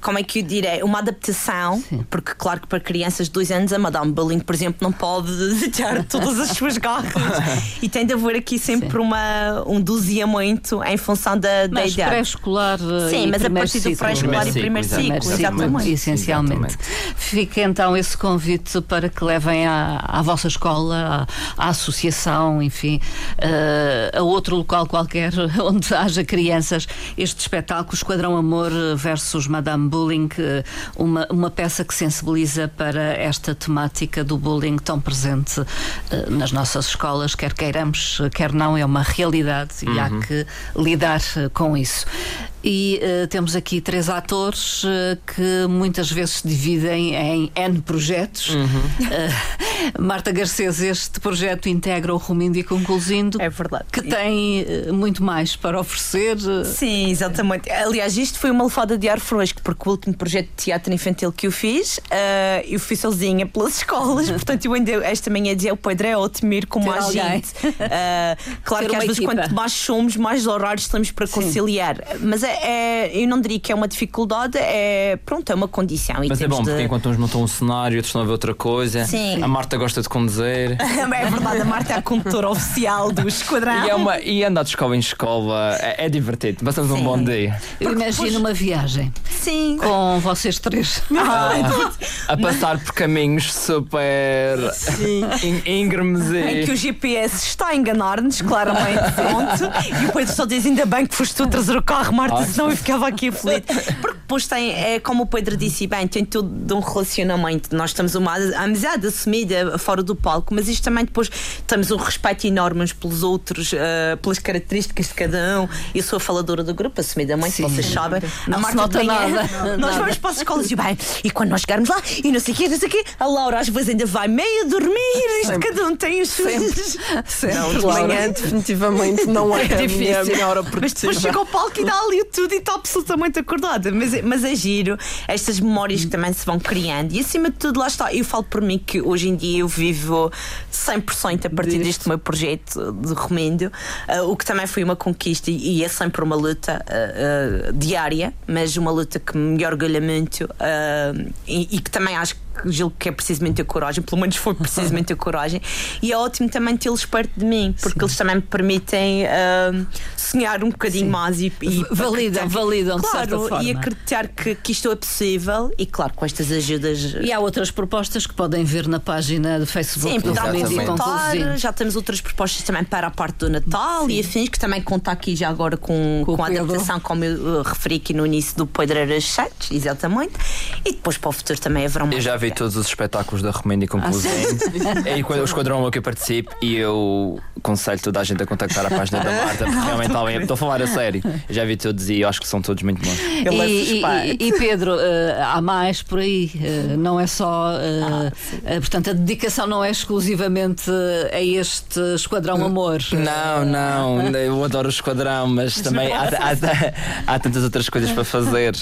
como é que eu direi, uma adaptação, Sim. porque claro que para crianças de dois anos a Madame Bullying, por exemplo, não pode desejar todas as suas garras e tem de haver aqui sempre uma, um doziamento em função da, da mas idade. pré-escolar eh, Sim, mas a partir do pré-escolar e primeiro ciclo, ciclo exatamente. Essencialmente. Fica então esse convite para que levem à, à vossa escola, à, à associação, enfim, uh, a outro local qualquer onde haja crianças, este espetáculo Esquadrão Amor versus Madame Bullying, uma, uma peça que sensibiliza para esta temática do bullying tão presente uh, nas nossas escolas, quer queiramos, quer não, é uma realidade uhum. e há uhum. que lidar com isso. E uh, temos aqui três atores uh, que muitas vezes se dividem em N projetos. Uhum. Uh, Marta Garcês, este projeto integra o Rumindo e Conclusindo. É verdade. Que tem muito mais para oferecer. Sim, exatamente. Aliás, isto foi uma lefada de ar fresco, porque o último projeto de teatro infantil que eu fiz, eu fui sozinha pelas escolas, portanto, eu ainda esta manhã dizia o Pedro é ótimo ir com mais gente. claro Ter que às vezes, equipa. quanto mais somos, mais horários temos para Sim. conciliar. Mas é é, eu não diria que é uma dificuldade, é pronto, é uma condição. Mas é bom, de... porque enquanto uns montam um cenário, outros estão a ver outra coisa. Sim. A Marta gosta de conduzir. é verdade, a Marta é a condutora oficial do esquadrão. E, é uma, e andar de escola em escola é, é divertido. Passamos Sim. um bom dia. Eu porque imagino depois... uma viagem. Sim. Com vocês três. Ah, a passar por caminhos super íngremes e. Em que o GPS está a enganar-nos, claramente. Pronto. e depois só diz: ainda bem que foste tu trazer o carro, Marta, senão eu ficava aqui aflito. Porque depois tem, é como o Pedro disse bem, tem tudo de um relacionamento. Nós temos uma amizade assumida fora do palco, mas isto também depois temos um respeito enorme uns pelos outros, uh, pelas características de cada um. Eu sou a faladora do grupo, assumidamente, Sim. vocês sabem. Não a Marta nota nada. Nós vamos para as escolas e bem, e quando nós chegarmos lá, e não sei o quê, não sei o quê, a Laura às vezes ainda vai meio dormir, isto cada um tem os seus. Não, de manhã definitivamente não é, é difícil. a minha hora Mas depois chega ao palco e dá ali tudo e está absolutamente acordada. Mas, mas é giro, estas memórias que também se vão criando. E acima de tudo, lá está, eu falo por mim que hoje em dia eu vivo 100% a partir deste, deste meu projeto de Remendo, uh, o que também foi uma conquista e, e é sempre uma luta uh, uh, diária, mas uma luta que me orgulha muito e, e que também acho que julgo que é precisamente a coragem, pelo menos foi precisamente a coragem, e é ótimo também tê-los perto de mim, porque Sim. eles também me permitem uh, sonhar um bocadinho Sim. mais e, e validam, validam claro, e acreditar que, que isto é possível e claro, com estas ajudas. E há outras propostas que podem ver na página do Facebook Sim, do contar, já temos outras propostas também para a parte do Natal Sim. e afins que também conta aqui já agora com, com, com a adaptação, como eu uh, referi aqui no início do Pedreiras Santos, exatamente, e depois para o futuro também haverá mais vi todos os espetáculos da Romênia e conclusão. Ah, e quando o esquadrão que eu participo e eu aconselho toda a gente a contactar a página da Marta, porque realmente está bem. Estou a falar a sério. Eu já vi todos e acho que são todos muito bons. E, e, e, Pedro, uh, há mais por aí. Uh, não é só. Uh, ah, portanto, a dedicação não é exclusivamente a este Esquadrão Amor. Não, não. Eu adoro o Esquadrão, mas também há, há, há, tantas outras coisas para fazer.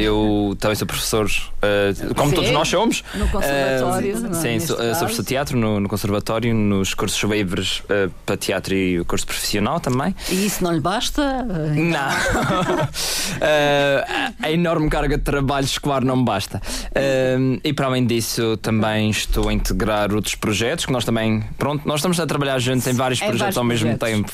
Eu também sou professor, como Sim. todos nós somos. No conservatório. Uh, sim, so, uh, sobre teatro no, no, conservatório, nos cursos waivers uh, para teatro e o curso profissional também. E isso não lhe basta? Não. a enorme carga de trabalho escolar não me basta. e para além disso, também estou a integrar outros projetos que nós também. Pronto, nós estamos a trabalhar juntos em vários projetos vários ao mesmo tempo.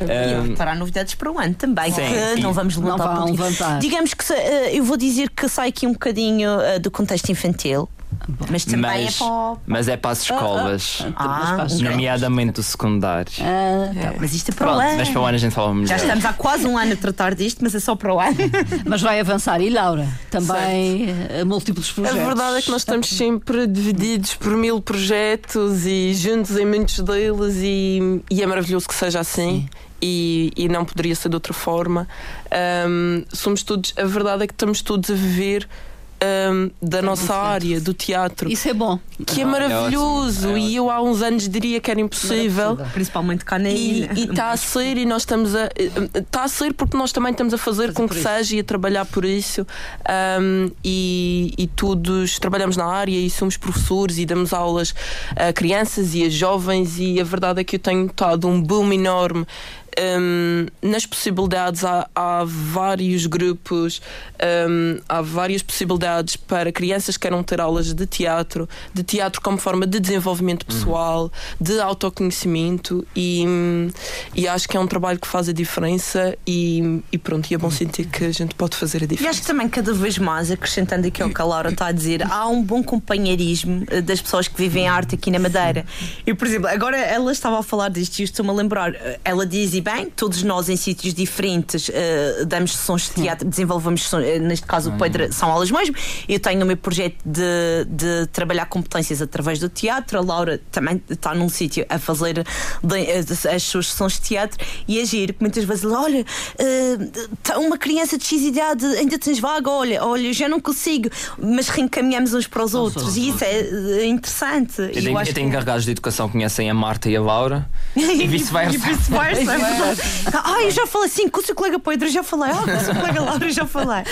E a preparar novidades para o ano também, sim, que não vamos levantar. Não levantar. Digamos que eu vou dizer que sai aqui um bocadinho do contexto infantil. Mas também é mas, é para. Mas é para as escolas, ah, ah, nomeadamente o secundário. Ah, tá. Mas isto é para Pronto, o ano. Mas para o ano a gente fala melhor. Já estamos há quase um ano a tratar disto, mas é só para o ano. mas vai avançar. E Laura? Também certo. Eh, múltiplos projetos. A verdade é que nós estamos sempre divididos por mil projetos e juntos em muitos deles, e, e é maravilhoso que seja assim. Sim. E, e, não poderia ser de outra forma. Um, somos todos, a verdade é que estamos todos a viver um, da nossa área, do teatro. Isso é bom. Que é maravilhoso. É é e eu há uns anos diria que era impossível. Principalmente cá na ilha. E está a ser, e nós estamos a. Está a ser porque nós também estamos a fazer, fazer com que seja e a trabalhar por isso. Um, e, e todos trabalhamos na área e somos professores e damos aulas a crianças e a jovens. E a verdade é que eu tenho notado um boom enorme um, nas possibilidades há, há vários grupos, um, há várias possibilidades para crianças que queiram ter aulas de teatro, de teatro como forma de desenvolvimento pessoal, uhum. de autoconhecimento e, e acho que é um trabalho que faz a diferença e, e pronto, e é bom sentir que a gente pode fazer a diferença. E acho que também cada vez mais, acrescentando aqui ao que a Laura está a dizer, há um bom companheirismo eh, das pessoas que vivem a arte aqui na Madeira. E, por exemplo, agora ela estava a falar disto e estou-me a lembrar, ela diz e bem, todos nós em sítios diferentes uh, damos sessões de teatro, desenvolvemos sessões, uh, neste caso o Pedro são aulas mesmo. Eu tenho o meu projeto de, de trabalhar competências através do teatro, a Laura também está num sítio a fazer de, as suas sessões de teatro e agir. Muitas vezes, olha, uh, uma criança de X idade, ainda tens vaga, olha, olha, já não consigo, mas reencaminhamos uns para os outros e isso é interessante. Eu tenho, eu tenho encarregados de educação conhecem a Marta e a Laura e vice-versa. vice ah, eu já falei assim com o seu colega Pedro, já falei. Ah, com o seu colega Laura, já falei.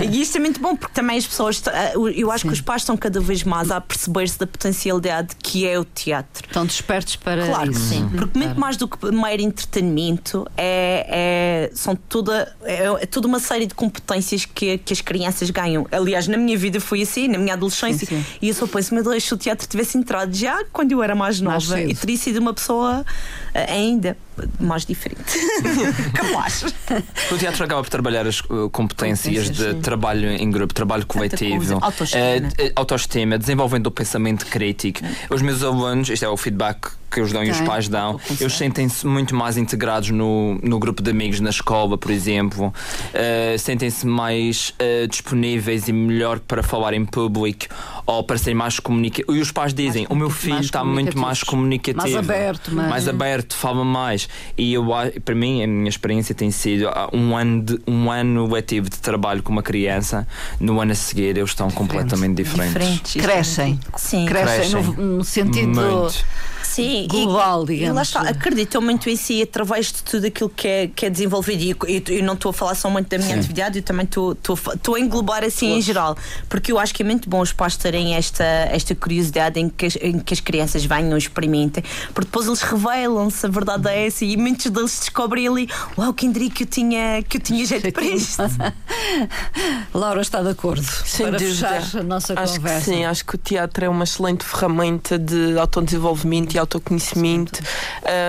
E isto é muito bom porque também as pessoas, ah, eu acho Sim. que os pais estão cada vez mais a perceber-se da potencialidade que é o teatro. Estão despertos para Claro isso. que sim, porque muito mais do que mero entretenimento, é, é são toda, é, é, toda uma série de competências que, que as crianças ganham. Aliás, na minha vida foi assim, na minha adolescência. Sim, sim. E eu só penso, meu Deus, se o teatro tivesse entrado já quando eu era mais nova mais e teria sido uma pessoa ainda mais diferente. Capaz. O teatro acaba por trabalhar as uh, competências de sim. trabalho em grupo, trabalho coletivo, autoestima. Uh, autoestima, desenvolvendo o pensamento crítico. Os meus alunos, isto é o feedback que os dão e os pais dão, eles sentem-se muito mais integrados no, no grupo de amigos na escola, por exemplo, Eh, sentem-se mais eh, disponíveis e melhor para falar em público ou para serem mais comunicativos. E os pais dizem: o meu filho mais está muito mais comunicativo, Mais aberto, mais- mais aberto, fala mais. E eu, a- para mim, a minha experiência tem sido ah, um ano, de, um ano letivo de trabalho com uma criança, no ano a seguir eles estão completamente diferentes. Diferentes. Crescem. Sim. Crescem, Crescem. No, no sentido. Muito. Sim, e- global, e, digamos. lá está, acreditam muito em si através de tudo aquilo que é, que é desenvolvido. E eu, eu não estou a falar só muito da minha Sim. atividade, eu também estou estou a englobar assim em geral, porque eu acho que é muito bom os pais terem esta, esta curiosidade em que, as, em que as crianças venham e experimentem, porque depois eles revelam-se, a verdade é essa, e muitos deles descobrem ali: Uau, quem diria que eu tinha, que eu tinha jeito para isto? Laura está de acordo Sem para dúvida. fechar a nossa Acho conversa. que sim, acho que o teatro é uma excelente ferramenta de autodesenvolvimento e autoconhecimento,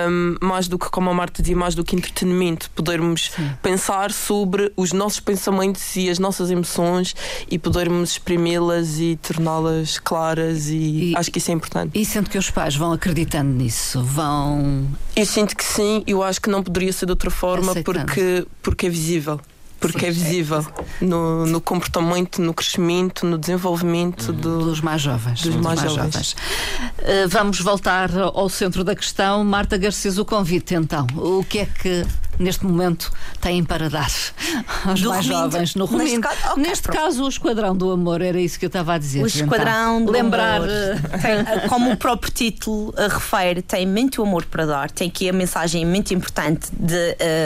um, mais do que, como a Marta dizia, mais do que entretenimento, podermos pensar sobre os nossos pensamentos e as nossas emoções e podermos exprimi-las e torná-las claras e, E- acho que isso é importante. E sendo que os pais vão acreditando nisso, vão. Eu sinto que sim, eu acho que não poderia ser de outra forma Aceitando. porque, porque é visível. Porque é visível no, no comportamento, no crescimento, no desenvolvimento do, Dos mais jovens. Dos mais jovens. Uh, vamos voltar ao centro da questão. Marta Garcês, o convite então. O que é que neste momento têm para dar aos Do mais reminto. jovens no Neste reminto? caso- ok, Neste caso, o Esquadrão do Amor, era isso que eu estava a dizer. O então. Esquadrão do Lembrar. Amor. uh, Tem, como o próprio título uh, refere, tem muito amor para dar. Tem aqui a mensagem muito importante de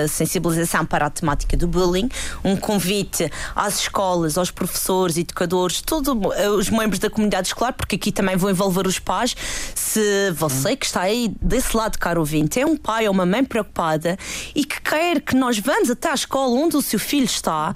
uh, sensibilização para a temática do bullying, um convite às escolas, aos professores, educadores, todos os membros da comunidade escolar, porque aqui também vou envolver os pais. Se você que está aí desse lado, caro ouvinte, é um pai ou uma mãe preocupada e que quer que nós vamos até à escola onde o seu filho está.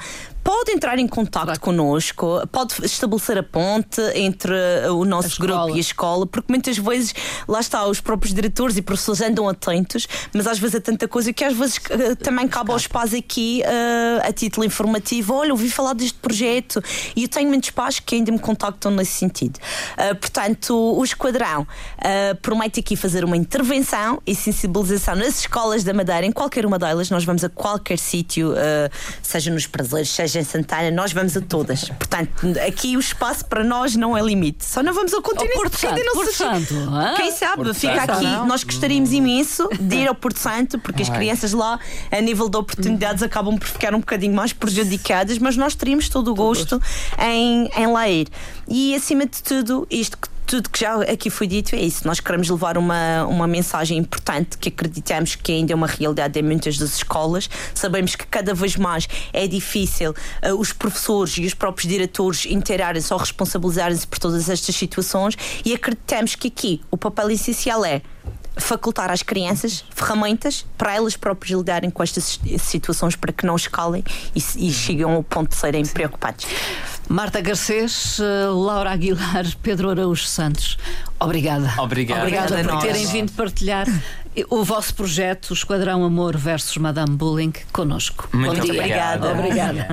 Pode entrar em contato connosco, pode estabelecer a ponte entre uh, o nosso A grupo e a escola, porque muitas vezes lá está, os próprios diretores e professores andam atentos, mas às vezes é tanta coisa que às vezes uh, também cabe aos pais aqui uh, a título informativo. Olha, ouvi falar deste projeto e eu tenho muitos pais que ainda me contactam nesse sentido. Uh, portanto, o Esquadrão uh, promete aqui fazer uma intervenção e sensibilização nas escolas da Madeira, em qualquer uma delas. Nós vamos a qualquer sítio, uh, seja nos prazeres, seja em Santana, nós vamos a todas. Portanto, aqui o espaço para nós não é limite. Só não vamos ao continente Porto porque ainda Santo, não Porto se Santo? Quem sabe, Porto fica Santo. aqui. Não. Nós gostaríamos imenso de ir ao Porto Santo, porque as Ai. crianças lá, a nível de oportunidades, acabam por ficar um bocadinho mais prejudicadas, mas nós teríamos todo o gosto em, em lá ir. E acima de tudo, isto que tudo que já aqui foi dito é isso. Nós queremos levar uma, uma mensagem importante que acreditamos que ainda é uma realidade em muitas das escolas. Sabemos que cada vez mais é difícil uh, os professores e os próprios diretores inteirarem-se ou responsabilizarem-se por todas estas situações e acreditamos que aqui o papel essencial é facultar às crianças ferramentas para elas próprias lidarem com estas situações para que não escalem e, e cheguem ao ponto de serem preocupados. Marta Garcês, uh, Laura Aguilar, Pedro Araújo Santos. Obrigada. Obrigada Obrigada a por terem vindo partilhar o vosso projeto, o Esquadrão Amor versus Madame Bullying, connosco. Muito Bom dia. obrigado. Obrigada.